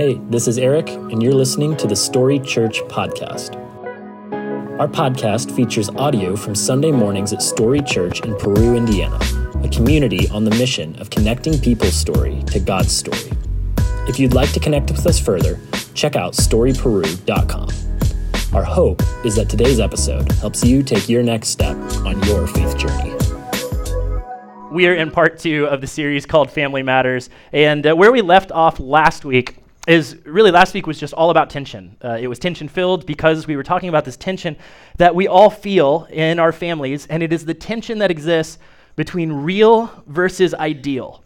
Hey, this is Eric, and you're listening to the Story Church Podcast. Our podcast features audio from Sunday mornings at Story Church in Peru, Indiana, a community on the mission of connecting people's story to God's story. If you'd like to connect with us further, check out storyperu.com. Our hope is that today's episode helps you take your next step on your faith journey. We are in part two of the series called Family Matters. And uh, where we left off last week is really last week was just all about tension. Uh, it was tension filled because we were talking about this tension that we all feel in our families, and it is the tension that exists between real versus ideal.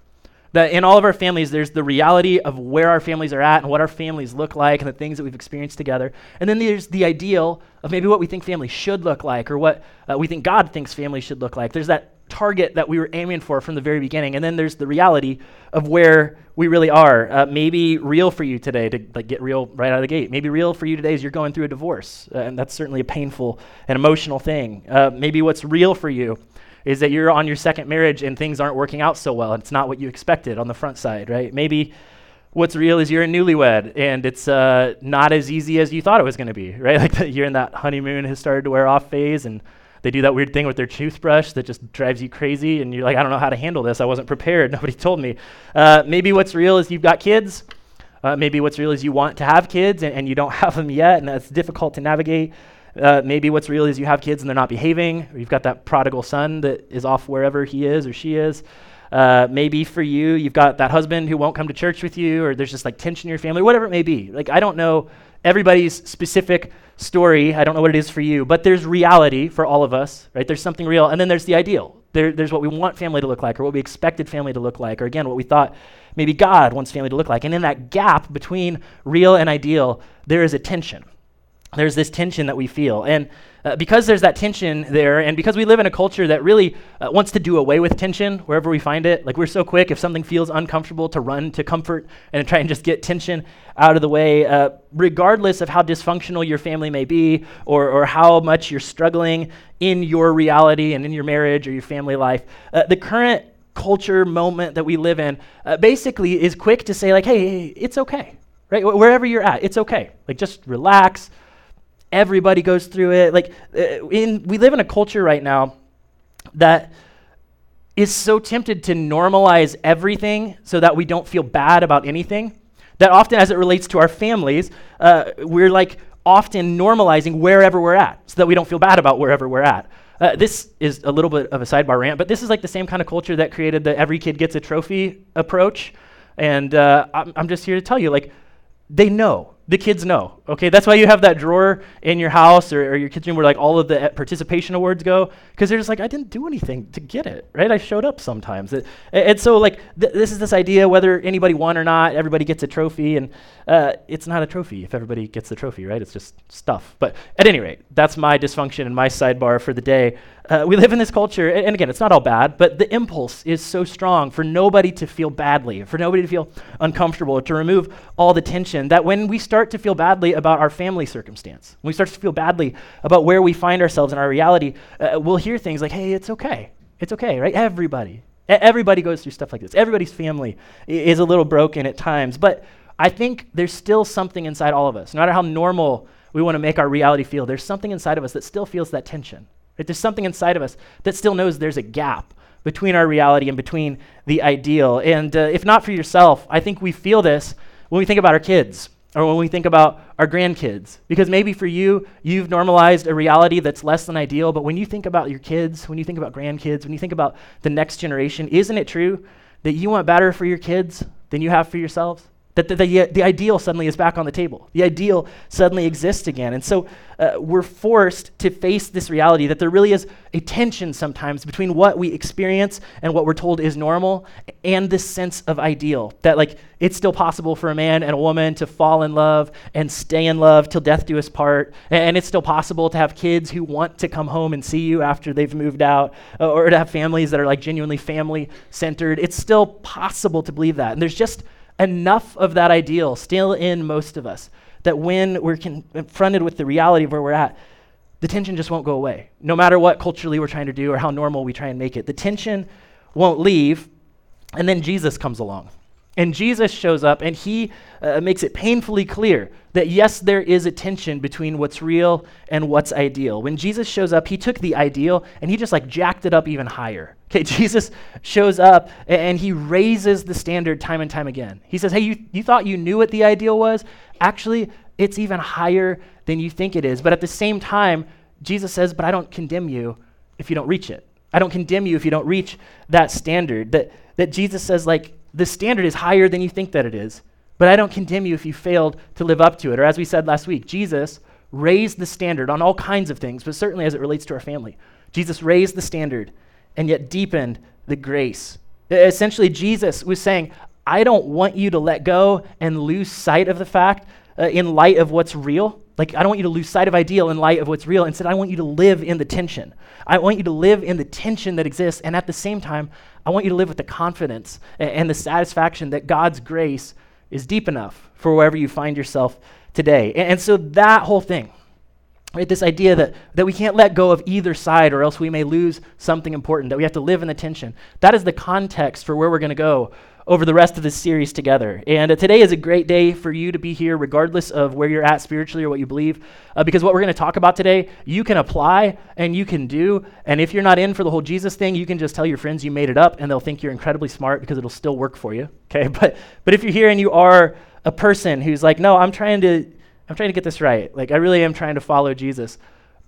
That in all of our families, there's the reality of where our families are at and what our families look like and the things that we've experienced together. And then there's the ideal of maybe what we think family should look like or what uh, we think God thinks family should look like. There's that target that we were aiming for from the very beginning. And then there's the reality of where we really are. Uh, maybe real for you today to like, get real right out of the gate. Maybe real for you today is you're going through a divorce, uh, and that's certainly a painful and emotional thing. Uh, maybe what's real for you is that you're on your second marriage and things aren't working out so well. and It's not what you expected on the front side, right? Maybe what's real is you're a newlywed and it's uh, not as easy as you thought it was going to be, right? Like you're in that honeymoon has started to wear off phase and they do that weird thing with their toothbrush that just drives you crazy, and you're like, I don't know how to handle this. I wasn't prepared. Nobody told me. Uh, maybe what's real is you've got kids. Uh, maybe what's real is you want to have kids and, and, you don't have them yet, and that's difficult to navigate. Uh, maybe what's real is you have kids and they're not behaving, or you've got that prodigal son that is off wherever he is or she is. Uh, maybe for you, you've got that husband who won't come to church with you, or there's just like tension in your family, whatever it may be. Like, I don't know everybody's specific story. I don't know what it is for you, but there's reality for all of us, right? There's something real. And then there's the ideal. There, there's what we want family to look like, or what we expected family to look like, or again, what we thought maybe God wants family to look like. And in that gap between real and ideal, there is a tension. There's this tension that we feel. And uh, because there's that tension there, and because we live in a culture that really uh, wants to do away with tension wherever we find it, like we're so quick if something feels uncomfortable to run to comfort and try and just get tension out of the way, uh, regardless of how dysfunctional your family may be or, or how much you're struggling in your reality and in your marriage or your family life. Uh, the current culture moment that we live in uh, basically is quick to say, like, hey, it's okay, right? Wh- wherever you're at, it's okay. Like, just relax Everybody goes through it. Like, uh, in, we live in a culture right now that is so tempted to normalize everything so that we don't feel bad about anything. That often, as it relates to our families, uh, we're like often normalizing wherever we're at so that we don't feel bad about wherever we're at. Uh, this is a little bit of a sidebar rant, but this is like the same kind of culture that created the every kid gets a trophy approach. And uh, I'm, I'm just here to tell you, like, they know the kids know. Okay, that's why you have that drawer in your house or, or your kitchen where like all of the participation awards go, because they're just like, I didn't do anything to get it, right? I showed up sometimes, it, and so like th- this is this idea whether anybody won or not, everybody gets a trophy, and uh, it's not a trophy if everybody gets the trophy, right? It's just stuff. But at any rate, that's my dysfunction and my sidebar for the day. Uh, we live in this culture, and, and again, it's not all bad, but the impulse is so strong for nobody to feel badly, for nobody to feel uncomfortable, to remove all the tension that when we start to feel badly about our family circumstance, when we start to feel badly about where we find ourselves in our reality, uh, we'll hear things like, hey, it's okay. It's okay, right? Everybody. Everybody goes through stuff like this. Everybody's family is a little broken at times. But I think there's still something inside all of us. No matter how normal we want to make our reality feel, there's something inside of us that still feels that tension. Right? There's something inside of us that still knows there's a gap between our reality and between the ideal. And uh, if not for yourself, I think we feel this when we think about our kids or when we think about our grandkids. Because maybe for you, you've normalized a reality that's less than ideal, but when you think about your kids, when you think about grandkids, when you think about the next generation, isn't it true that you want better for your kids than you have for yourselves? That the, the, the, ideal suddenly is back on the table. The ideal suddenly exists again. And so uh, we're forced to face this reality that there really is a tension sometimes between what we experience and what we're told is normal and this sense of ideal. That, like, it's still possible for a man and a woman to fall in love and stay in love till death do us part. And it's still possible to have kids who want to come home and see you after they've moved out uh, or to have families that are, like, genuinely family centered. It's still possible to believe that. And there's just enough of that ideal still in most of us that when we're confronted with the reality of where we're at, the tension just won't go away. No matter what culturally we're trying to do or how normal we try and make it, the tension won't leave. And then Jesus comes along. And Jesus shows up and he uh, makes it painfully clear that yes, there is a tension between what's real and what's ideal. When Jesus shows up, he took the ideal and he just like jacked it up even higher. Okay, Jesus shows up and he raises the standard time and time again. He says, Hey, you, you thought you knew what the ideal was? Actually, it's even higher than you think it is. But at the same time, Jesus says, But I don't condemn you if you don't reach it. I don't condemn you if you don't reach that standard. That, that Jesus says, like, the standard is higher than you think that it is, but I don't condemn you if you failed to live up to it. Or as we said last week, Jesus raised the standard on all kinds of things, but certainly as it relates to our family. Jesus raised the standard and yet deepened the grace. Essentially, Jesus was saying, I don't want you to let go and lose sight of the fact uh, in light of what's real. Like, I don't want you to lose sight of ideal in light of what's real. Instead, I want you to live in the tension. I want you to live in the tension that exists. And at the same time, I want you to live with the confidence and, the satisfaction that God's grace is deep enough for wherever you find yourself today. And, and so, that whole thing, right, this idea that, that we can't let go of either side or else we may lose something important, that we have to live in the tension, that is the context for where we're going to go over the rest of this series together. And uh, today is a great day for you to be here, regardless of where you're at spiritually or what you believe, uh, because what we're going to talk about today, you can apply and you can do. And if you're not in for the whole Jesus thing, you can just tell your friends you made it up, and they'll think you're incredibly smart because it'll still work for you. Okay, but but if you're here and you are a person who's like, no, I'm trying to, I'm trying to get this right. Like I really am trying to follow Jesus.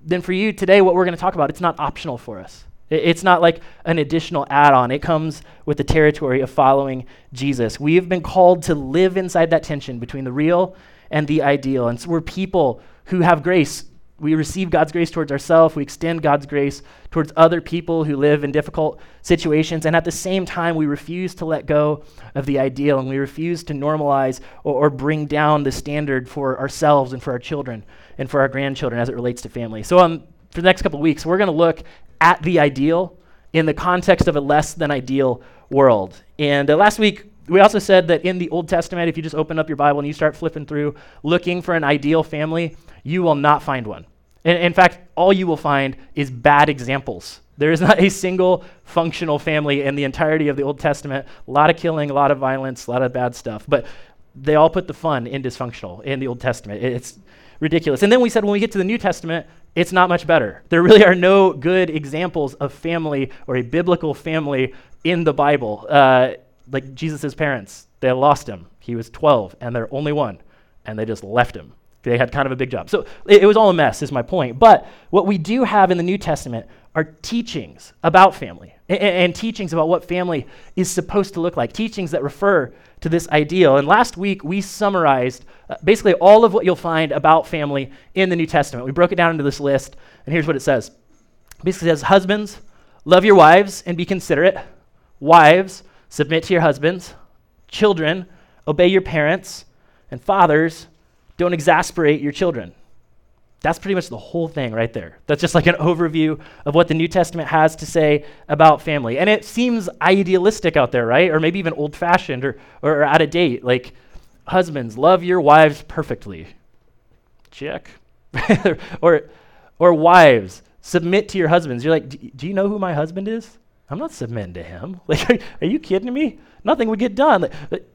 Then for you today, what we're going to talk about, it's not optional for us. It's not like an additional add on. It comes with the territory of following Jesus. We have been called to live inside that tension between the real and the ideal. And so we're people who have grace. We receive God's grace towards ourselves, we extend God's grace towards other people who live in difficult situations. And at the same time, we refuse to let go of the ideal and we refuse to normalize or, or bring down the standard for ourselves and for our children and for our grandchildren as it relates to family. So, um, for the next couple weeks, we're going to look at the ideal in the context of a less than ideal world. And uh, last week, we also said that in the Old Testament, if you just open up your Bible and you start flipping through looking for an ideal family, you will not find one. In, in fact, all you will find is bad examples. There is not a single functional family in the entirety of the Old Testament. A lot of killing, a lot of violence, a lot of bad stuff. But they all put the fun in dysfunctional in the Old Testament. It's ridiculous. And then we said when we get to the New Testament, it's not much better. There really are no good examples of family or a biblical family in the Bible. Uh, like Jesus' parents, they lost him. He was 12, and they're only one, and they just left him. They had kind of a big job. So it, it was all a mess, is my point. But what we do have in the New Testament are teachings about family and, and, teachings about what family is supposed to look like, teachings that refer to this ideal. And last week, we summarized uh, basically all of what you'll find about family in the New Testament. We broke it down into this list, and here's what it says. It basically says, Husbands, love your wives and be considerate. Wives, submit to your husbands. Children, obey your parents. And fathers, don't exasperate your children. That's pretty much the whole thing right there. That's just like an overview of what the New Testament has to say about family. And it seems idealistic out there, right? Or maybe even old fashioned or, or out of date. Like, husbands, love your wives perfectly. Check. or, or wives, submit to your husbands. You're like, do you know who my husband is? I'm not submitting to him. Like, are, are you kidding me? Nothing would get done. Like,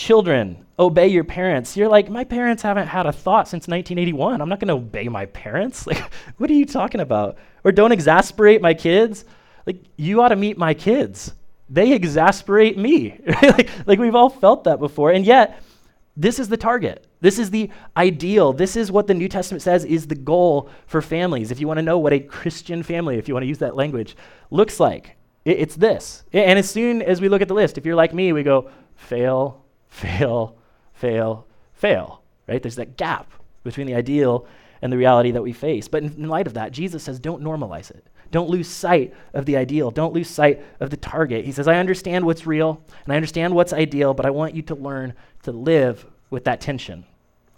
children, obey your parents. You're like, my parents haven't had a thought since 1981. I'm not going to obey my parents. Like, what are you talking about? Or don't exasperate my kids. Like, you ought to meet my kids. They exasperate me. like, like, we've all felt that before. And yet, this is the target. This is the ideal. This is what the New Testament says is the goal for families. If you want to know what a Christian family, if you want to use that language, looks like, it, it's this. And as soon as we look at the list, if you're like me, we go, fail, fail, fail, fail, right? There's that gap between the ideal and the reality that we face. But in, in, light of that, Jesus says, don't normalize it. Don't lose sight of the ideal. Don't lose sight of the target. He says, I understand what's real and I understand what's ideal, but I want you to learn to live with that tension.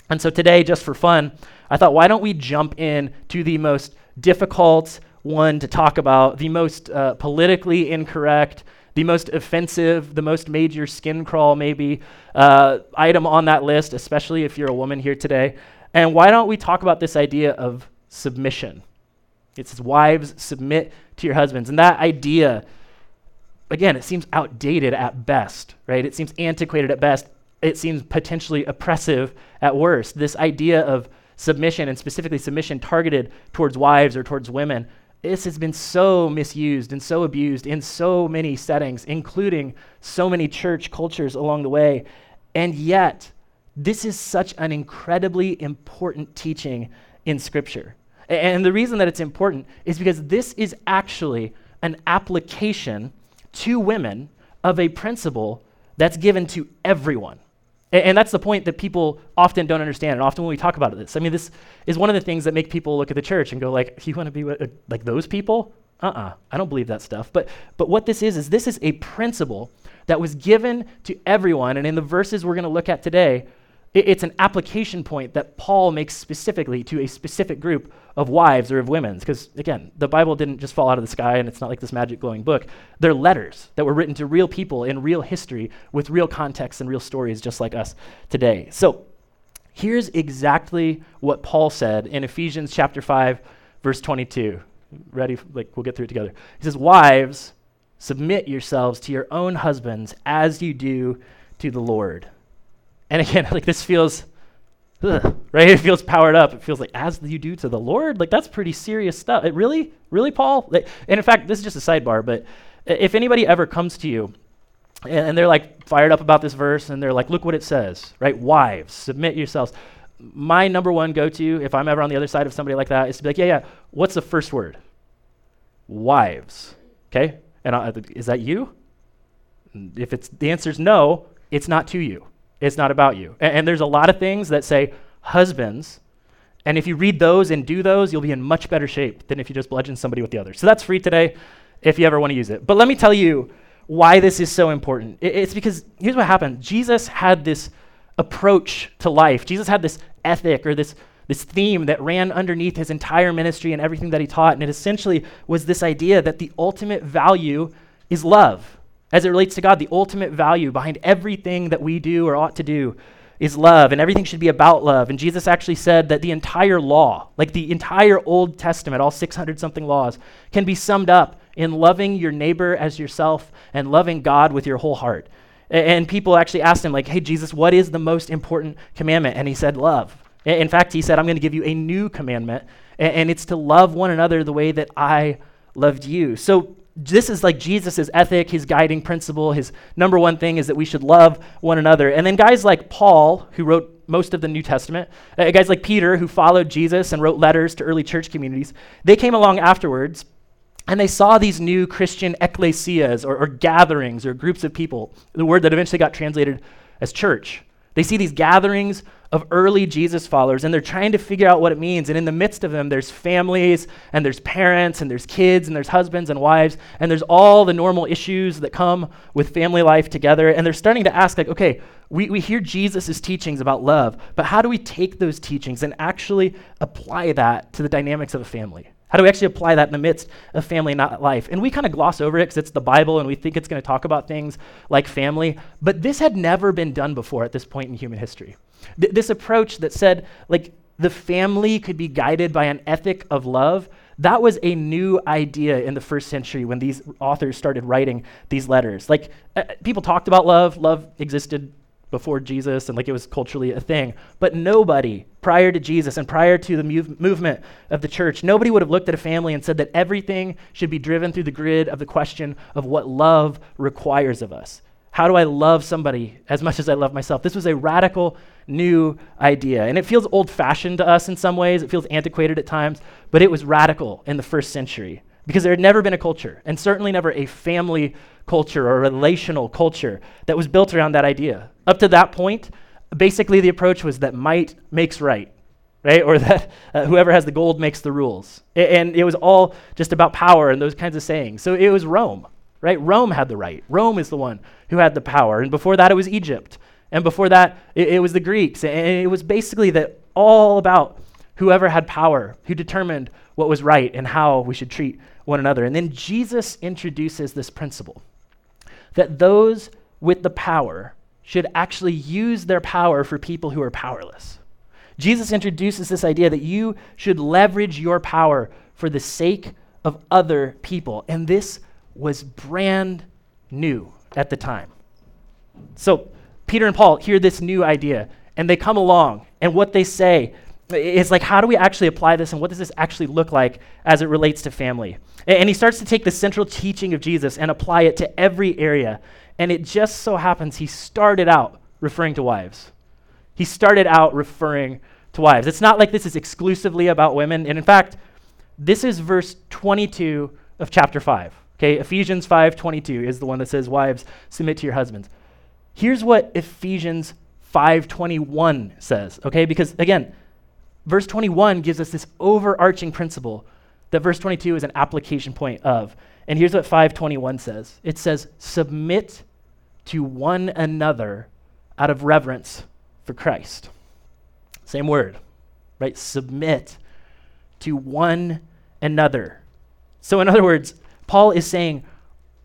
And so today, just for fun, I thought, why don't we jump in to the most difficult one to talk about, the most uh, politically incorrect, the most offensive, the most major skin crawl, maybe, uh, item on that list, especially if you're a woman here today. And why don't we talk about this idea of submission? It says, Wives, submit to your husbands. And that idea, again, it seems outdated at best, right? It seems antiquated at best. It seems potentially oppressive at worst. This idea of submission, and specifically submission targeted towards wives or towards women, this has been so misused and so abused in so many settings, including so many church cultures along the way. And yet, this is such an incredibly important teaching in Scripture. And the reason that it's important is because this is actually an application to women of a principle that's given to everyone. And, that's the point that people often don't understand. And often when we talk about this, I mean, this is one of the things that make people look at the church and go, like, you want to be uh, like those people? Uh-uh, I don't believe that stuff. But, but what this is, is this is a principle that was given to everyone. And in the verses we're going to look at today, it's an application point that Paul makes specifically to a specific group of wives or of women. Because, again, the Bible didn't just fall out of the sky and it's not like this magic glowing book. They're letters that were written to real people in real history with real context and real stories, just like us today. So, here's exactly what Paul said in Ephesians chapter 5, verse 22. Ready? Like, we'll get through it together. He says, Wives, submit yourselves to your own husbands as you do to the Lord. And again, like this feels, ugh, right? It feels powered up. It feels like as you do to the Lord. Like that's pretty serious stuff. It really, really, Paul. Like, and in fact, this is just a sidebar. But if anybody ever comes to you and, and they're like fired up about this verse and they're like, look what it says, right? Wives, submit yourselves. My number one go-to, if I'm ever on the other side of somebody like that, is to be like, yeah, yeah. What's the first word? Wives. Okay. And I, is that you? If it's the answer is no, it's not to you. It's not about you. And, and there's a lot of things that say husbands, and if you read those and do those, you'll be in much better shape than if you just bludgeon somebody with the other. So that's free today if you ever want to use it. But let me tell you why this is so important. It, it's because here's what happened Jesus had this approach to life, Jesus had this ethic or this, this theme that ran underneath his entire ministry and everything that he taught. And it essentially was this idea that the ultimate value is love. As it relates to God, the ultimate value behind everything that we do or ought to do is love, and everything should be about love. And Jesus actually said that the entire law, like the entire Old Testament, all 600 something laws, can be summed up in loving your neighbor as yourself and loving God with your whole heart. And people actually asked him, like, hey, Jesus, what is the most important commandment? And he said, love. In fact, he said, I'm going to give you a new commandment, and it's to love one another the way that I loved you. So this is like Jesus' ethic, his guiding principle. His number one thing is that we should love one another. And then guys like Paul, who wrote most of the New Testament, uh, guys like Peter, who followed Jesus and wrote letters to early church communities, they came along afterwards and they saw these new Christian ecclesias or, or gatherings or groups of people, the word that eventually got translated as church. They see these gatherings of early Jesus followers, and they're trying to figure out what it means. And in the midst of them, there's families, and there's parents, and there's kids, and there's husbands and wives, and there's all the normal issues that come with family life together. And they're starting to ask, like, okay, we, we hear Jesus' teachings about love, but how do we take those teachings and actually apply that to the dynamics of a family? How do we actually apply that in the midst of family, life? And we kind of gloss over it because it's the Bible and we think it's going to talk about things like family. But this had never been done before at this point in human history. Th- this approach that said, like, the family could be guided by an ethic of love, that was a new idea in the first century when these authors started writing these letters. Like, uh, people talked about love, love existed before Jesus and like it was culturally a thing. But nobody prior to Jesus and prior to the move- movement of the church, nobody would have looked at a family and said that everything should be driven through the grid of the question of what love requires of us. How do I love somebody as much as I love myself? This was a radical new idea. And it feels old fashioned to us in some ways, it feels antiquated at times, but it was radical in the first century because there had never been a culture, and certainly never a family culture or relational culture that was built around that idea. Up to that point, basically the approach was that might makes right, right? Or that uh, whoever has the gold makes the rules. I- and it was all just about power and those kinds of sayings. So it was Rome, right? Rome had the right. Rome is the one who had the power. And before that, it was Egypt. And before that, it, it was the Greeks. And it was basically that all about whoever had power, who determined what was right and how we should treat one another. And then Jesus introduces this principle that those with the power should actually use their power for people who are powerless. Jesus introduces this idea that you should leverage your power for the sake of other people. And this was brand new at the time. So Peter and Paul hear this new idea and they come along, and what they say is like, how do we actually apply this and what does this actually look like as it relates to family? And he starts to take the central teaching of Jesus and apply it to every area. And it just so happens he started out referring to wives. He started out referring to wives. It's not like this is exclusively about women. And in fact, this is verse 22 of chapter 5. Okay, Ephesians 5:22 is the one that says wives submit to your husbands. Here's what Ephesians 5:21 says, okay? Because again, verse 21 gives us this overarching principle that verse 22 is an application point of. And here's what 521 says. It says submit to one another out of reverence for Christ. Same word, right? Submit to one another. So, in other words, Paul is saying,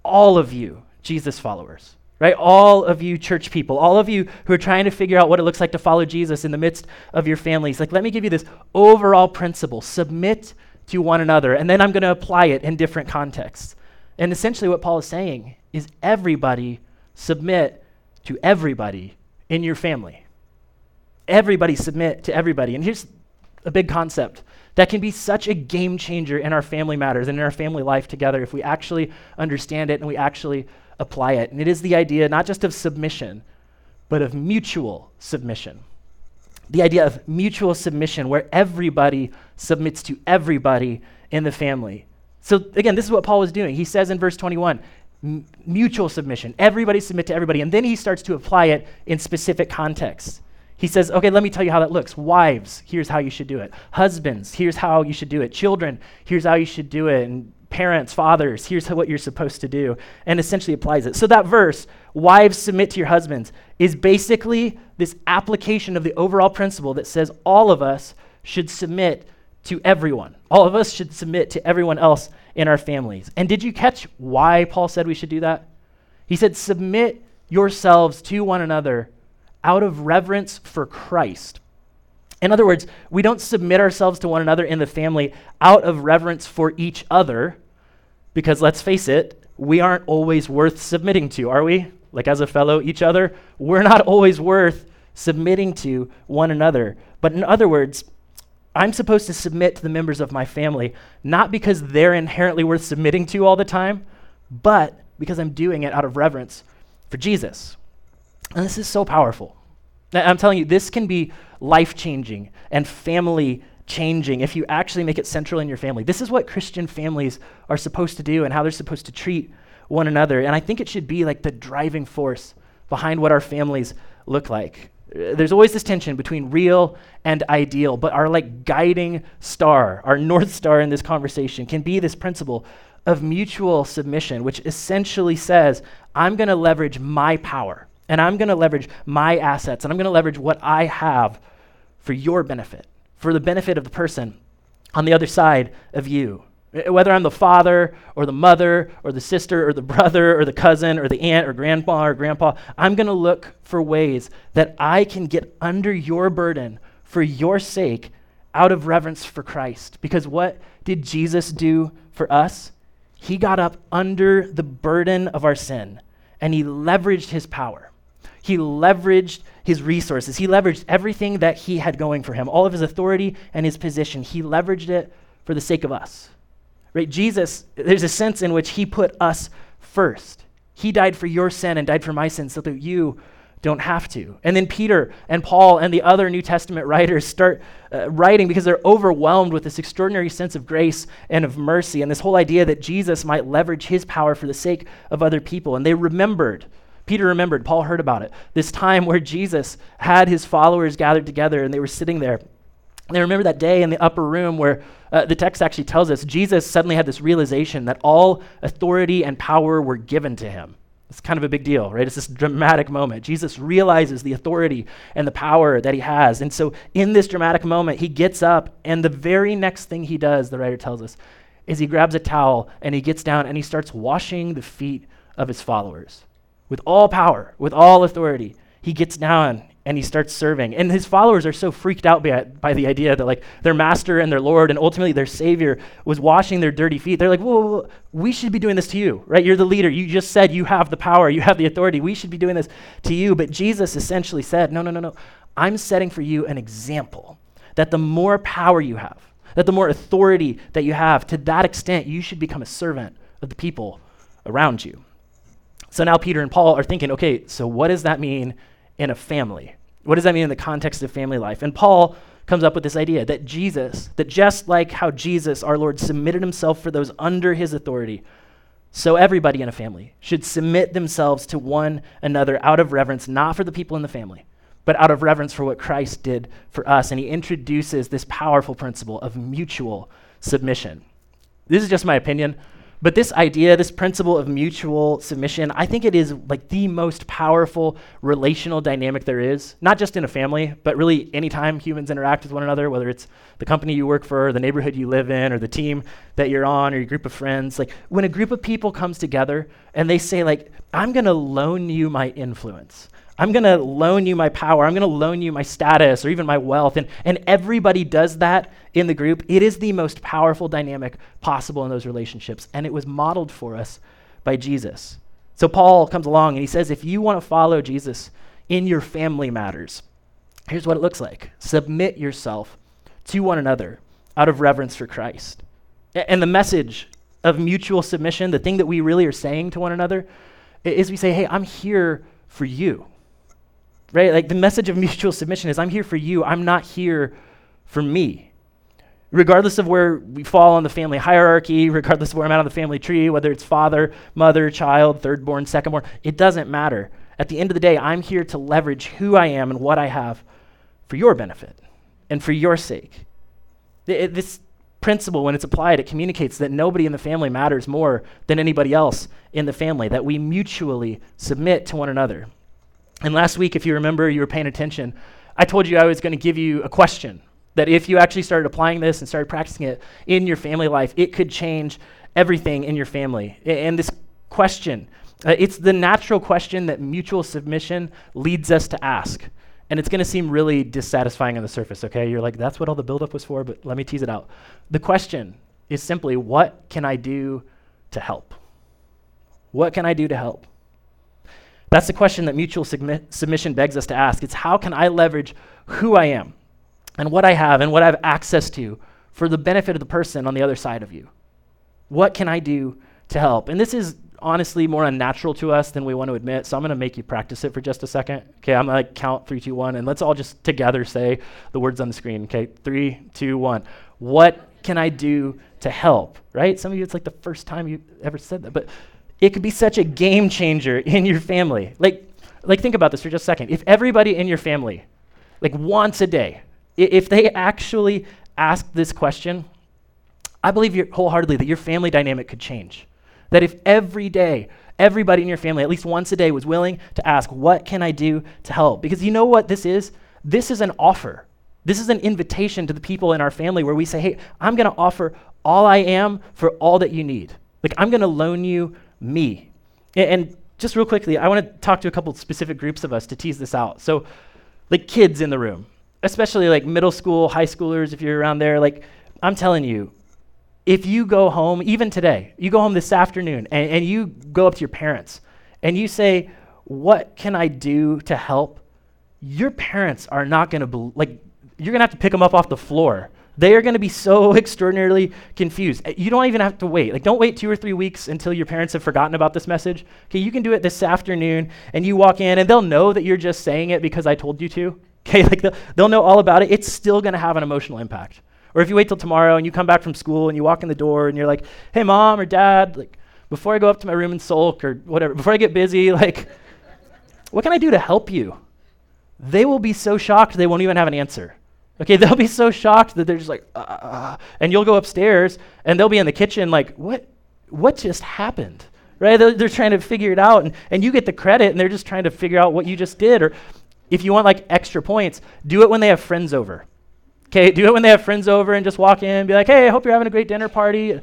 all of you, Jesus followers, right? All of you church people, all of you who are trying to figure out what it looks like to follow Jesus in the midst of your families, like, let me give you this overall principle submit to one another. And then I'm going to apply it in different contexts. And essentially, what Paul is saying is everybody submit to everybody in your family. Everybody submit to everybody. And here's a big concept that can be such a game changer in our family matters and in our family life together if we actually understand it and we actually apply it. And it is the idea not just of submission, but of mutual submission. The idea of mutual submission, where everybody submits to everybody in the family. So, again, this is what Paul was doing. He says in verse 21 mutual submission. Everybody submit to everybody. And then he starts to apply it in specific contexts. He says, okay, let me tell you how that looks. Wives, here's how you should do it. Husbands, here's how you should do it. Children, here's how you should do it. And parents, fathers, here's what you're supposed to do. And essentially applies it. So that verse, wives submit to your husbands, is basically this application of the overall principle that says all of us should submit to everyone. All of us should submit to everyone else in our families. And did you catch why Paul said we should do that? He said, Submit yourselves to one another out of reverence for Christ. In other words, we don't submit ourselves to one another in the family out of reverence for each other, because let's face it, we aren't always worth submitting to, are we? Like as a fellow, each other, we're not always worth submitting to one another. But in other words, I'm supposed to submit to the members of my family, not because they're inherently worth submitting to all the time, but because I'm doing it out of reverence for Jesus. And this is so powerful. I'm telling you, this can be life changing and family changing if you actually make it central in your family. This is what Christian families are supposed to do and how they're supposed to treat one another. And I think it should be like the driving force behind what our families look like there's always this tension between real and ideal, but our like guiding star, our north star in this conversation can be this principle of mutual submission, which essentially says, I'm going to leverage my power and I'm going to leverage my assets and I'm going to leverage what I have for your benefit, for the benefit of the person on the other side of you. Uh, whether I'm the father or the mother or the sister or the brother or the cousin or the aunt or grandpa or grandpa, I'm going to look for ways that I can get under your burden for your sake out of reverence for Christ. Because what did Jesus do for us? He got up under the burden of our sin and he leveraged his power. He leveraged his resources. He leveraged everything that he had going for him, all of his authority and his position. He leveraged it for the sake of us. Right? Jesus, there's a sense in which he put us first. He died for your sin and died for my sin so that you don't have to. And then Peter and Paul and the other New Testament writers start uh, writing because they're overwhelmed with this extraordinary sense of grace and of mercy and this whole idea that Jesus might leverage his power for the sake of other people. And they remembered, Peter remembered, Paul heard about it, this time where Jesus had his followers gathered together and they were sitting there I remember that day in the upper room where uh, the text actually tells us Jesus suddenly had this realization that all authority and power were given to him. It's kind of a big deal, right? It's this dramatic moment. Jesus realizes the authority and the power that he has. And so, in this dramatic moment, he gets up, and the very next thing he does, the writer tells us, is he grabs a towel and he gets down and he starts washing the feet of his followers. With all power, with all authority, he gets down and he starts serving. And his followers are so freaked out by, by the idea that like their master and their Lord and ultimately their Savior was washing their dirty feet. They're like, whoa, whoa, whoa, we should be doing this to you, right? You're the leader. You just said you have the power, you have the authority. We should be doing this to you. But Jesus essentially said, no, no, no, no. I'm setting for you an example that the more power you have, that the more authority that you have, to that extent, you should become a servant of the people around you. So now Peter and Paul are thinking, okay, so what does that mean in a family? What does that mean in the context of family life? And Paul comes up with this idea that Jesus, that just like how Jesus, our Lord, submitted himself for those under his authority, so everybody in a family should submit themselves to one another out of reverence, not for the people in the family, but out of reverence for what Christ did for us. And he introduces this powerful principle of mutual submission. This is just my opinion. But this idea, this principle of mutual submission, I think it is like the most powerful relational dynamic there is, not just in a family, but really anytime humans interact with one another, whether it's the company you work for, the neighborhood you live in, or the team that you're on, or your group of friends. Like when a group of people comes together and they say, like, I'm gonna loan you my influence. I'm going to loan you my power. I'm going to loan you my status or even my wealth. And, and everybody does that in the group. It is the most powerful dynamic possible in those relationships. And it was modeled for us by Jesus. So Paul comes along and he says, if you want to follow Jesus in your family matters, here's what it looks like submit yourself to one another out of reverence for Christ. And the message of mutual submission, the thing that we really are saying to one another, is we say, hey, I'm here for you right? Like the message of mutual submission is I'm here for you, I'm not here for me. Regardless of where we fall on the family hierarchy, regardless of where I'm at on the family tree, whether it's father, mother, child, third born, second born, it doesn't matter. At the end of the day, I'm here to leverage who I am and what I have for your benefit and for your sake. It, this principle, when it's applied, it communicates that nobody in the family matters more than anybody else in the family, that we mutually submit to one another. And last week, if you remember, you were paying attention, I told you I was going to give you a question that if you actually started applying this and started practicing it in your family life, it could change everything in your family. And this question, uh, it's the natural question that mutual submission leads us to ask. And it's going to seem really dissatisfying on the surface, okay? You're like, that's what all the buildup was for, but let me tease it out. The question is simply, what can I do to help? What can I do to help? That's the question that mutual submi- submission begs us to ask. It's how can I leverage who I am and what I have and what I have access to for the benefit of the person on the other side of you? What can I do to help? And this is honestly more unnatural to us than we want to admit. So I'm going to make you practice it for just a second. Okay, I'm going to count three, two, one, and let's all just together say the words on the screen. Okay, three, two, one. What can I do to help? Right? Some of you, it's like the first time you ever said that, but it could be such a game changer in your family. Like, like think about this for just a second. If everybody in your family, like once a day, if they actually ask this question, I believe wholeheartedly that your family dynamic could change. That if every day, everybody in your family, at least once a day, was willing to ask, What can I do to help? Because you know what this is? This is an offer. This is an invitation to the people in our family where we say, Hey, I'm going to offer all I am for all that you need. Like, I'm going to loan you me. And, just real quickly, I want to talk to a couple specific groups of us to tease this out. So, like kids in the room, especially like middle school, high schoolers, if you're around there, like I'm telling you, if you go home, even today, you go home this afternoon and, and you go up to your parents and you say, What can I do to help? Your parents are not going to, be- like, you're going to have to pick them up off the floor they are going to be so extraordinarily confused. Eh, you don't even have to wait. Like, don't wait two or three weeks until your parents have forgotten about this message. Okay, you can do it this afternoon, and you walk in, and they'll know that you're just saying it because I told you to. Okay, like they'll, they'll know all about it. It's still going to have an emotional impact. Or if you wait till tomorrow and you come back from school and you walk in the door and you're like, "Hey, mom or dad, like, before I go up to my room and sulk or whatever, before I get busy, like, what can I do to help you?" They will be so shocked they won't even have an answer. Okay, they'll be so shocked that they're just like, uh, uh, uh, and you'll go upstairs and they'll be in the kitchen like, what, what just happened? Right? They're, they're trying to figure it out, and, and you get the credit, and they're just trying to figure out what you just did. Or if you want like extra points, do it when they have friends over. Okay, do it when they have friends over and just walk in and be like, hey, I hope you're having a great dinner party. Is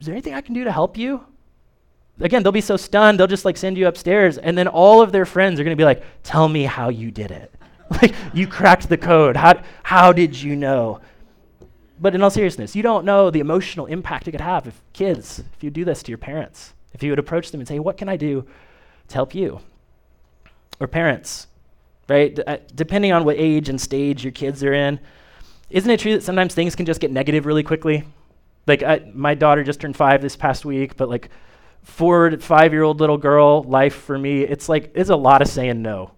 there anything I can do to help you? Again, they'll be so stunned, they'll just like send you upstairs, and then all of their friends are gonna be like, tell me how you did it like, you cracked the code. How, how did you know? But in all seriousness, you don't know the emotional impact it could have if kids, if you do this to your parents, if you would approach them and say, What can I do to help you? Or parents, right? D- uh, depending on what age and stage your kids are in, isn't it true that sometimes things can just get negative really quickly? Like, I, my daughter just turned five this past week, but like, four five year old little girl life for me, it's like, it's a lot of saying no.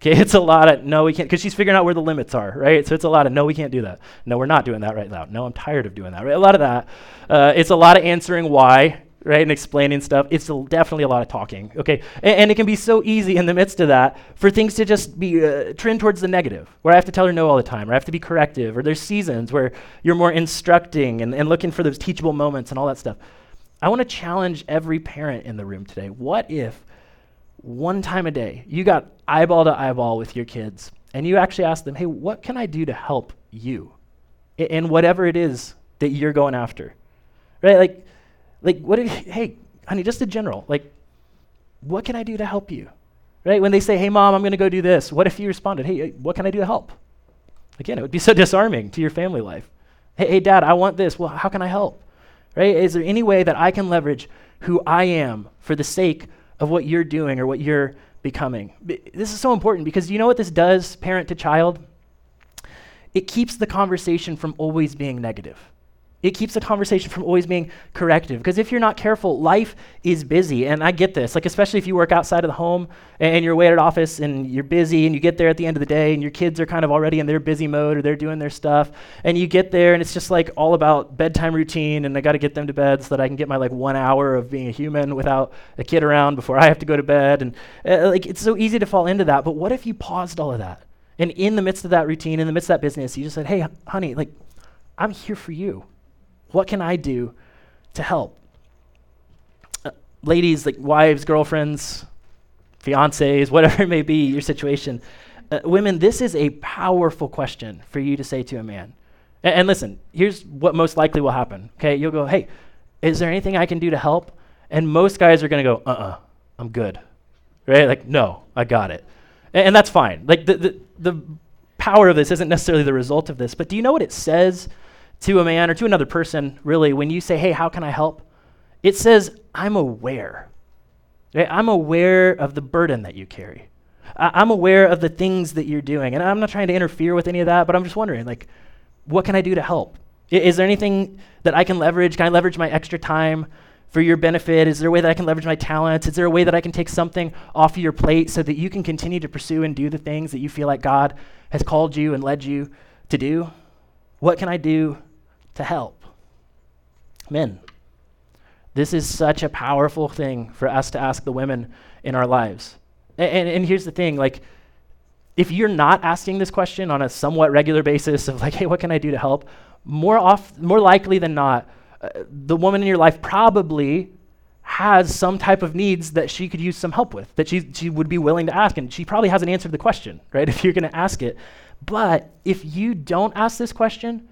Okay, it's a lot of no, we can't, because she's figuring out where the limits are, right? So it's a lot of no, we can't do that. No, we're not doing that right now. No, I'm tired of doing that, right? A lot of that. Uh, it's a lot of answering why, right, and explaining stuff. It's a, definitely a lot of talking, okay? And, and, it can be so easy in the midst of that for things to just be uh, trend towards the negative, where I have to tell her no all the time, or I have to be corrective, or there's seasons where you're more instructing and, and looking for those teachable moments and all that stuff. I want to challenge every parent in the room today. What if one time a day, you got eyeball to eyeball with your kids, and you actually ask them, hey, what can I do to help you in whatever it is that you're going after? Right? Like, like what if, hey, honey, just in general, like, what can I do to help you? Right? When they say, hey, mom, I'm going to go do this, what if you responded, hey, uh, what can I do to help? Again, it would be so disarming to your family life. Hey, hey, dad, I want this. Well, how can I help? Right? Is there any way that I can leverage who I am for the sake of what you're doing or what you're becoming. This is so important because you know what this does, parent to child? It keeps the conversation from always being negative. It keeps the conversation from always being corrective. Because if you're not careful, life is busy. And I get this, like, especially if you work outside of the home and you're away at office and you're busy and you get there at the end of the day and your kids are kind of already in their busy mode or they're doing their stuff. And you get there and it's just like all about bedtime routine and I got to get them to bed so that I can get my like one hour of being a human without a kid around before I have to go to bed. And uh, like, it's so easy to fall into that. But what if you paused all of that? And in the midst of that routine, in the midst of that business, you just said, hey, honey, like, I'm here for you. What can I do to help? Uh, ladies, like wives, girlfriends, fiancés, whatever it may be, your situation. Uh, women, this is a powerful question for you to say to a man. A- and listen, here's what most likely will happen. Okay, you'll go, hey, is there anything I can do to help? And most guys are going to go, uh uh-uh, uh, i am good. Right? Like, no, I got it. And, and that's fine. Like, the, the, the power of this isn't necessarily the result of this, but do you know what it says to a man or to another person, really, when you say, hey, how can I help? It says, I'm aware. Eh, I'm aware of the burden that you carry. I- am aware of the things that you're doing. And I'm not trying to interfere with any of that, but I'm just wondering, like, what can I do to help? I- is there anything that I can leverage? Can I leverage my extra time for your benefit? Is there a way that I can leverage my talents? Is there a way that I can take something off of your plate so that you can continue to pursue and do the things that you feel like God has called you and led you to do? What can I do to help. Men, this is such a powerful thing for us to ask the women in our lives. And, and, and, here's the thing like, if you're not asking this question on a somewhat regular basis of like, hey, what can I do to help? More off, more likely than not, uh, the woman in your life probably has some type of needs that she could use some help with, that she, she would be willing to ask. And she probably hasn't answered the question, right? If you're going to ask it. But if you don't ask this question,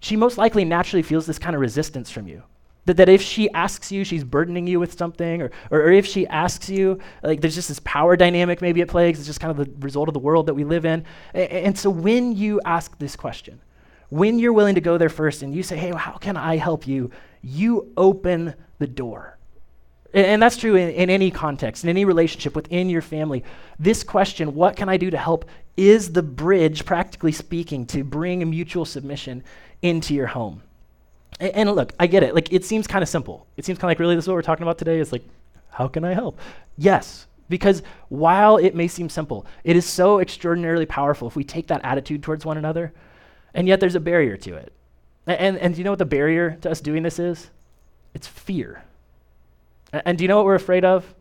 she most likely naturally feels this kind of resistance from you. That, that if she asks you, she's burdening you with something, or, or, or if she asks you, like there's just this power dynamic maybe at play, it's just kind of the result of the world that we live in. And, and so when you ask this question, when you're willing to go there first and you say, hey, how can I help you? You open the door. And, and that's true in, in any context, in any relationship within your family. This question, what can I do to help, is the bridge, practically speaking, to bring a mutual submission into your home. And, look, I get it. Like, it seems kind of simple. It seems kind of like, really, this is what we're talking about today? It's like, how can I help? Yes, because while it may seem simple, it is so extraordinarily powerful if we take that attitude towards one another, and yet there's a barrier to it. And, and, and do you know what the barrier to us doing this is? It's fear. And, do you know what we're afraid of?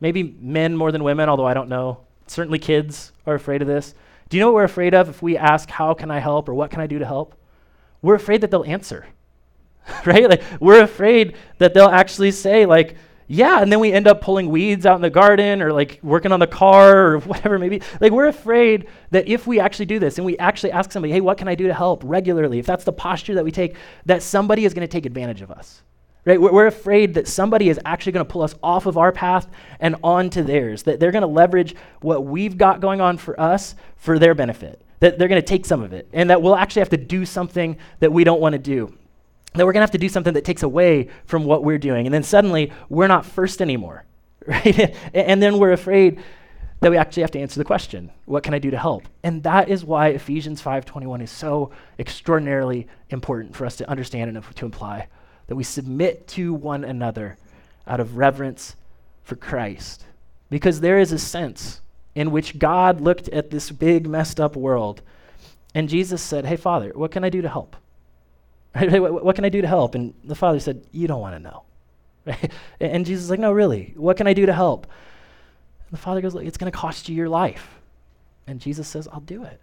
Maybe men more than women, although I don't know. Certainly kids are afraid of this. Do you know what we're afraid of if we ask, How can I help or what can I do to help? we're afraid that they'll answer. right? Like we're afraid that they'll actually say like, yeah, and then we end up pulling weeds out in the garden or like working on the car or whatever maybe. Like we're afraid that if we actually do this and we actually ask somebody, "Hey, what can I do to help?" regularly, if that's the posture that we take, that somebody is going to take advantage of us. Right? We're afraid that somebody is actually going to pull us off of our path and onto theirs, that they're going to leverage what we've got going on for us for their benefit, that they're going to take some of it, and that we'll actually have to do something that we don't want to do, that we're going to have to do something that takes away from what we're doing. And then suddenly, we're not first anymore, right? and then we're afraid that we actually have to answer the question, what can I do to help? And that is why Ephesians 5:21 is so extraordinarily important for us to understand and to imply that we submit to one another out of reverence for Christ. Because there is a sense in which God looked at this big, messed up world, and Jesus said, Hey, Father, what can I do to help? what can I do to help? And the Father said, You don't want to know. And Jesus is like, No, really, what can I do to help? And the Father goes, Look, it's going to cost you your life. And Jesus says, I'll do it.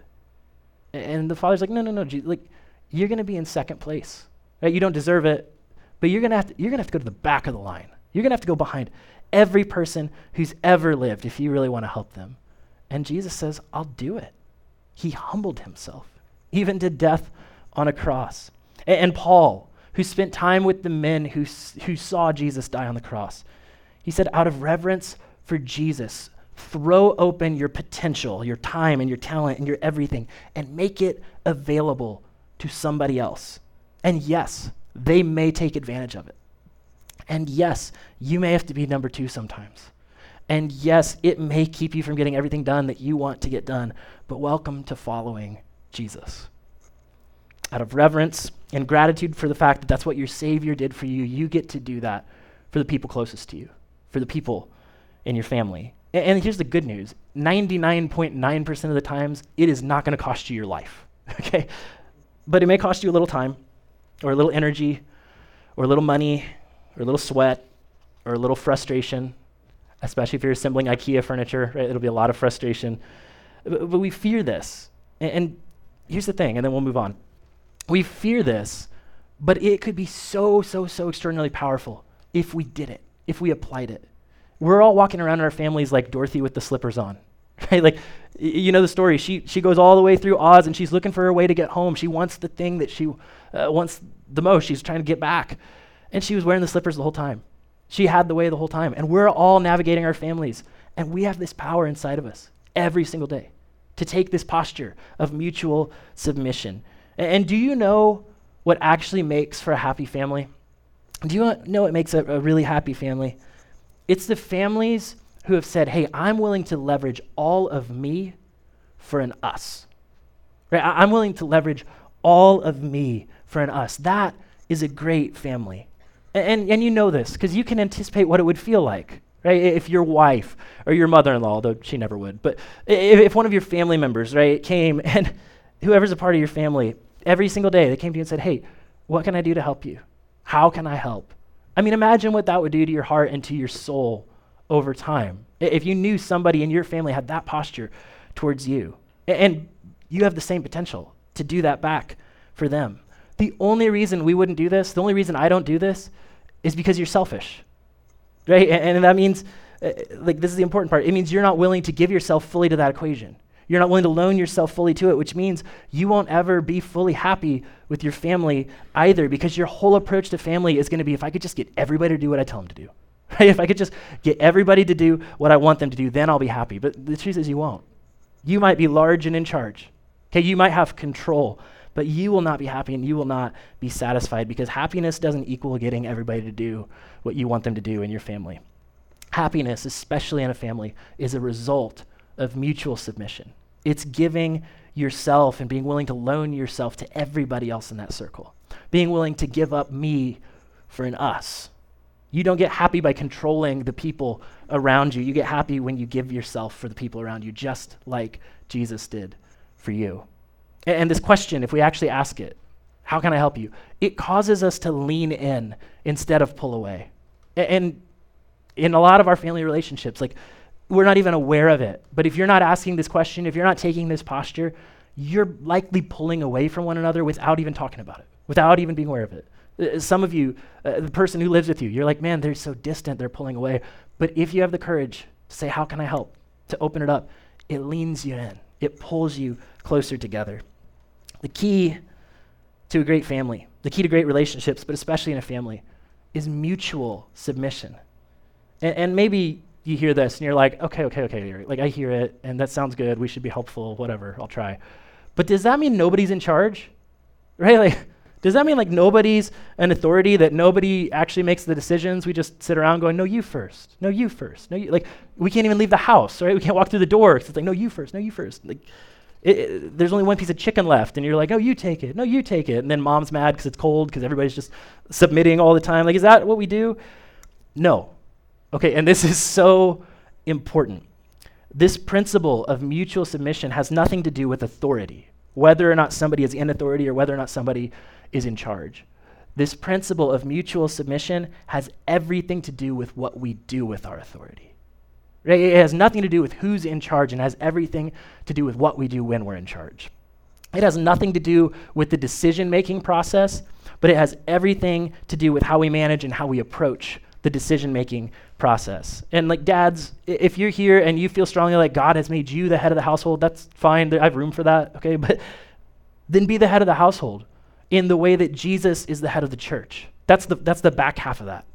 And the Father's like, No, no, no, like, you're going to be in second place. Right? You don't deserve it. But you're going to have to, you're going to have to go to the back of the line. You're going to have to go behind every person who's ever lived if you really want to help them. And Jesus says, I'll do it. He humbled himself, even to death on a cross. And, and Paul, who spent time with the men who, who saw Jesus die on the cross, he said, out of reverence for Jesus, throw open your potential, your time, and your talent, and your everything, and make it available to somebody else. And yes, they may take advantage of it. And yes, you may have to be number two sometimes. And yes, it may keep you from getting everything done that you want to get done, but welcome to following Jesus. Out of reverence and gratitude for the fact that that's what your Savior did for you, you get to do that for the people closest to you, for the people in your family. And, and here's the good news 99.9% of the times, it is not going to cost you your life, okay? But it may cost you a little time, or a little energy, or a little money, or a little sweat, or a little frustration, especially if you're assembling IKEA furniture, right? It'll be a lot of frustration. But, but we fear this. And, and here's the thing, and then we'll move on. We fear this, but it could be so, so, so extraordinarily powerful if we did it, if we applied it. We're all walking around in our families like Dorothy with the slippers on, right? Like, you know the story. She, she goes all the way through Oz and she's looking for a way to get home. She wants the thing that she uh, wants the most. She's trying to get back. And she was wearing the slippers the whole time. She had the way the whole time. And we're all navigating our families. And we have this power inside of us every single day to take this posture of mutual submission. And, and do you know what actually makes for a happy family? Do you know what makes a, a really happy family? It's the families who have said, hey, I'm willing to leverage all of me for an us. Right? I'm willing to leverage all of me for an us. That is a great family. And, and, and you know this because you can anticipate what it would feel like, right? If your wife or your mother in law, although she never would, but if, if one of your family members, right, came and whoever's a part of your family, every single day they came to you and said, hey, what can I do to help you? How can I help? I mean, imagine what that would do to your heart and to your soul over time. If you knew somebody in your family had that posture towards you, and you have the same potential to do that back for them. The only reason we wouldn't do this, the only reason I don't do this, is because you're selfish, right? And, and that means, uh, like, this is the important part. It means you're not willing to give yourself fully to that equation. You're not willing to loan yourself fully to it, which means you won't ever be fully happy with your family either, because your whole approach to family is going to be if I could just get everybody to do what I tell them to do. Right? If I could just get everybody to do what I want them to do, then I'll be happy. But the truth is, you won't. You might be large and in charge. Okay, you might have control, but you will not be happy and you will not be satisfied because happiness doesn't equal getting everybody to do what you want them to do in your family. Happiness, especially in a family, is a result of mutual submission. It's giving yourself and being willing to loan yourself to everybody else in that circle, being willing to give up me for an us. You don't get happy by controlling the people around you. You get happy when you give yourself for the people around you, just like Jesus did for you. And, and this question, if we actually ask it, how can I help you? It causes us to lean in instead of pull away. And, and in a lot of our family relationships, like we're not even aware of it. But if you're not asking this question, if you're not taking this posture, you're likely pulling away from one another without even talking about it, without even being aware of it. Uh, some of you, uh, the person who lives with you, you're like, man, they're so distant, they're pulling away. But if you have the courage to say, how can I help? To open it up, it leans you in, it pulls you closer together. The key to a great family, the key to great relationships, but especially in a family, is mutual submission. And, and, maybe you hear this and you're like, okay, okay, okay, like I hear it and that sounds good. We should be helpful, whatever, I'll try. But does that mean nobody's in charge? Right? Like, does that mean like nobody's an authority, that nobody actually makes the decisions? We just sit around going, no, you first. No, you first. No, you. Like, we can't even leave the house, right? We can't walk through the door. Because it's like, no, you first. No, you first. Like, it, it, there's only one piece of chicken left, and you're like, no, you take it. No, you take it. And then mom's mad because it's cold because everybody's just submitting all the time. Like, is that what we do? No. Okay, and this is so important. This principle of mutual submission has nothing to do with authority, whether or not somebody is in authority or whether or not somebody is in charge. This principle of mutual submission has everything to do with what we do with our authority. It has nothing to do with who's in charge and has everything to do with what we do when we're in charge. It has nothing to do with the decision making process, but it has everything to do with how we manage and how we approach the decision making process. And like dads, if you're here and you feel strongly like God has made you the head of the household, that's fine. I have room for that, okay? But then be the head of the household in the way that Jesus is the head of the church. That's the, that's the back half of that.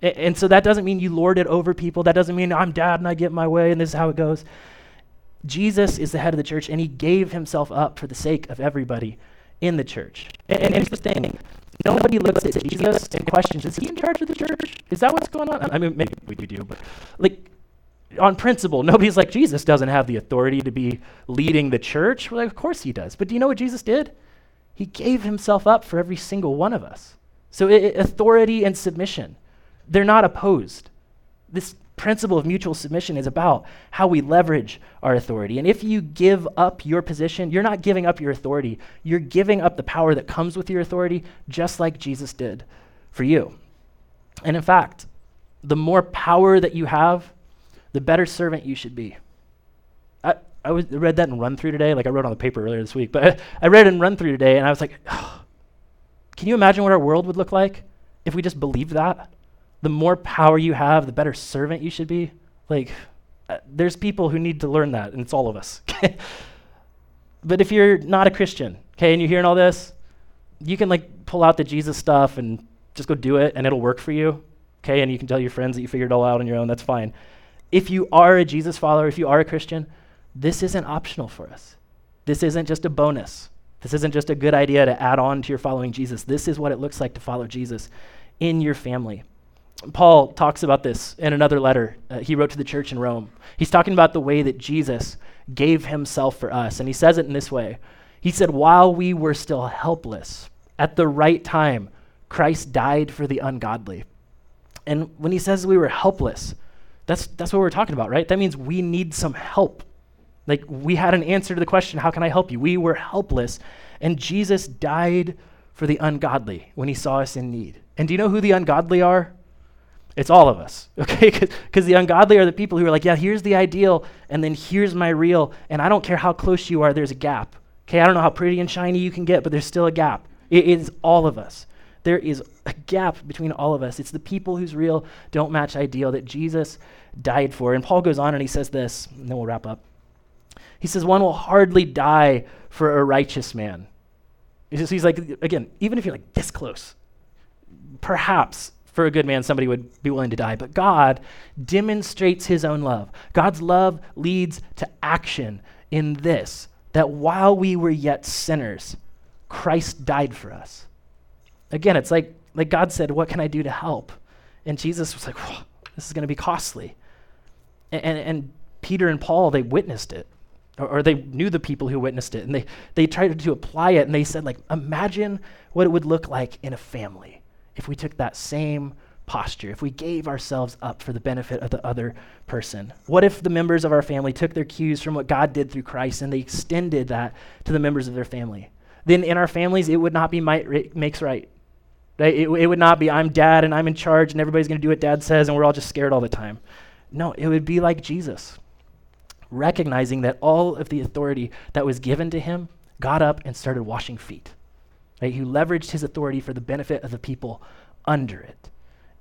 And, and so that doesn't mean you lord it over people. That doesn't mean I'm dad and I get my way and this is how it goes. Jesus is the head of the church and he gave himself up for the sake of everybody in the church. And, and here's the thing nobody looks at Jesus and questions, is he in charge of the church? Is that what's going on? I mean, maybe we do, but like on principle, nobody's like, Jesus doesn't have the authority to be leading the church. Like, of course he does. But do you know what Jesus did? He gave himself up for every single one of us. So it, authority and submission, they're not opposed. This principle of mutual submission is about how we leverage our authority. And if you give up your position, you're not giving up your authority. You're giving up the power that comes with your authority, just like Jesus did for you. And in fact, the more power that you have, the better servant you should be. I was, read that in run through today. Like I wrote on the paper earlier this week, but I read in run through today, and I was like, oh, can you imagine what our world would look like if we just believed that? The more power you have, the better servant you should be. Like, uh, there's people who need to learn that, and it's all of us. but if you're not a Christian, okay, and you're hearing all this, you can like pull out the Jesus stuff and just go do it, and it'll work for you, okay? And you can tell your friends that you figured it all out on your own. That's fine. If you are a Jesus follower, if you are a Christian, this isn't optional for us. This isn't just a bonus. This isn't just a good idea to add on to your following Jesus. This is what it looks like to follow Jesus in your family. Paul talks about this in another letter uh, he wrote to the church in Rome. He's talking about the way that Jesus gave himself for us. And he says it in this way He said, While we were still helpless, at the right time, Christ died for the ungodly. And when he says we were helpless, that's, that's what we're talking about, right? That means we need some help. Like we had an answer to the question, how can I help you? We were helpless. And Jesus died for the ungodly when he saw us in need. And do you know who the ungodly are? It's all of us, okay? Because the ungodly are the people who are like, yeah, here's the ideal, and then here's my real, and I don't care how close you are, there's a gap. Okay, I don't know how pretty and shiny you can get, but there's still a gap. It is all of us. There is a gap between all of us. It's the people whose real don't match ideal that Jesus died for. And Paul goes on and he says this, and then we'll wrap up. He says, One will hardly die for a righteous man. He's like, again, even if you're like this close, perhaps for a good man, somebody would be willing to die. But God demonstrates his own love. God's love leads to action in this that while we were yet sinners, Christ died for us. Again, it's like, like God said, What can I do to help? And Jesus was like, This is going to be costly. And, and, and Peter and Paul, they witnessed it or, or, they knew the people who witnessed it and they, they tried to apply it and they said like imagine what it would look like in a family if we took that same posture if we gave ourselves up for the benefit of the other person? What if the members of our family took their cues from what god did through christ and they extended that to the members of their family? Then in our families it would not be might makes right. Right? It, it would not be i'm dad and i'm in charge and everybody's going to do what dad says and we're all just scared all the time. No it would be like jesus recognizing that all of the authority that was given to him got up and started washing feet. Right? He leveraged his authority for the benefit of the people under it.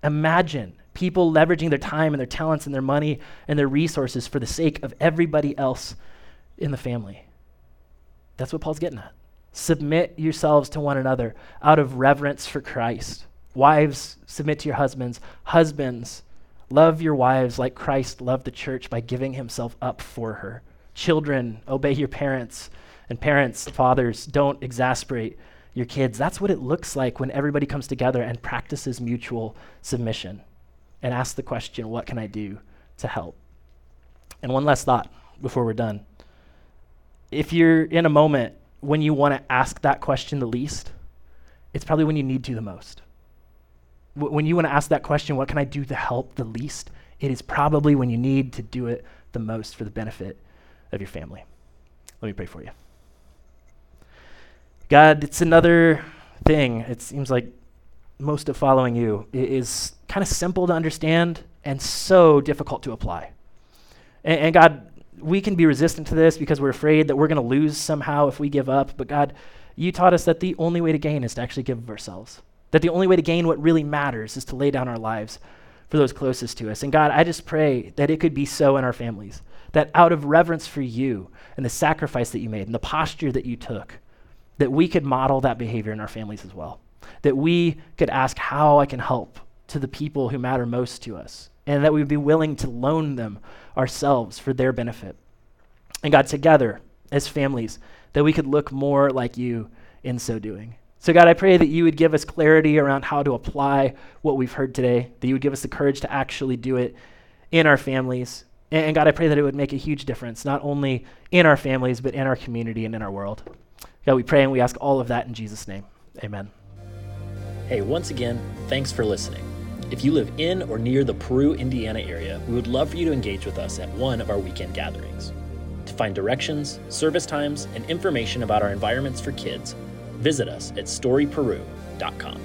Imagine people leveraging their time and their talents and their money and their resources for the sake of everybody else in the family. That's what Paul's getting at. Submit yourselves to one another out of reverence for Christ. Wives, submit to your husbands. Husbands, love your wives like Christ loved the church by giving himself up for her. Children, obey your parents. And parents, fathers, don't exasperate your kids. That's what it looks like when everybody comes together and practices mutual submission and asks the question, What can I do to help? And one last thought before we're done. If you're in a moment when you want to ask that question the least, it's probably when you need to the most. W- when you want to ask that question, what can I do to help the least? It is probably when you need to do it the most for the benefit of your family. Let me pray for you. God, it's another thing. It seems like most of following you is kind of simple to understand and so difficult to apply. And, and God, we can be resistant to this because we're afraid that we're going to lose somehow if we give up. But God, you taught us that the only way to gain is to actually give of ourselves. That the only way to gain what really matters is to lay down our lives for those closest to us. And God, I just pray that it could be so in our families. That out of reverence for you and the sacrifice that you made and the posture that you took, that we could model that behavior in our families as well. That we could ask how I can help to the people who matter most to us and that we would be willing to loan them ourselves for their benefit. And God, together as families, that we could look more like you in so doing. So, God, I pray that you would give us clarity around how to apply what we've heard today, that you would give us the courage to actually do it in our families. And, and God, I pray that it would make a huge difference, not only in our families, but in our community and in our world. God, we pray and we ask all of that in Jesus' name. Amen. Hey, once again, thanks for listening. If you live in or near the Peru, Indiana area, we would love for you to engage with us at one of our weekend gatherings. To find directions, service times, and information about our environments for kids, visit us at storyperu.com.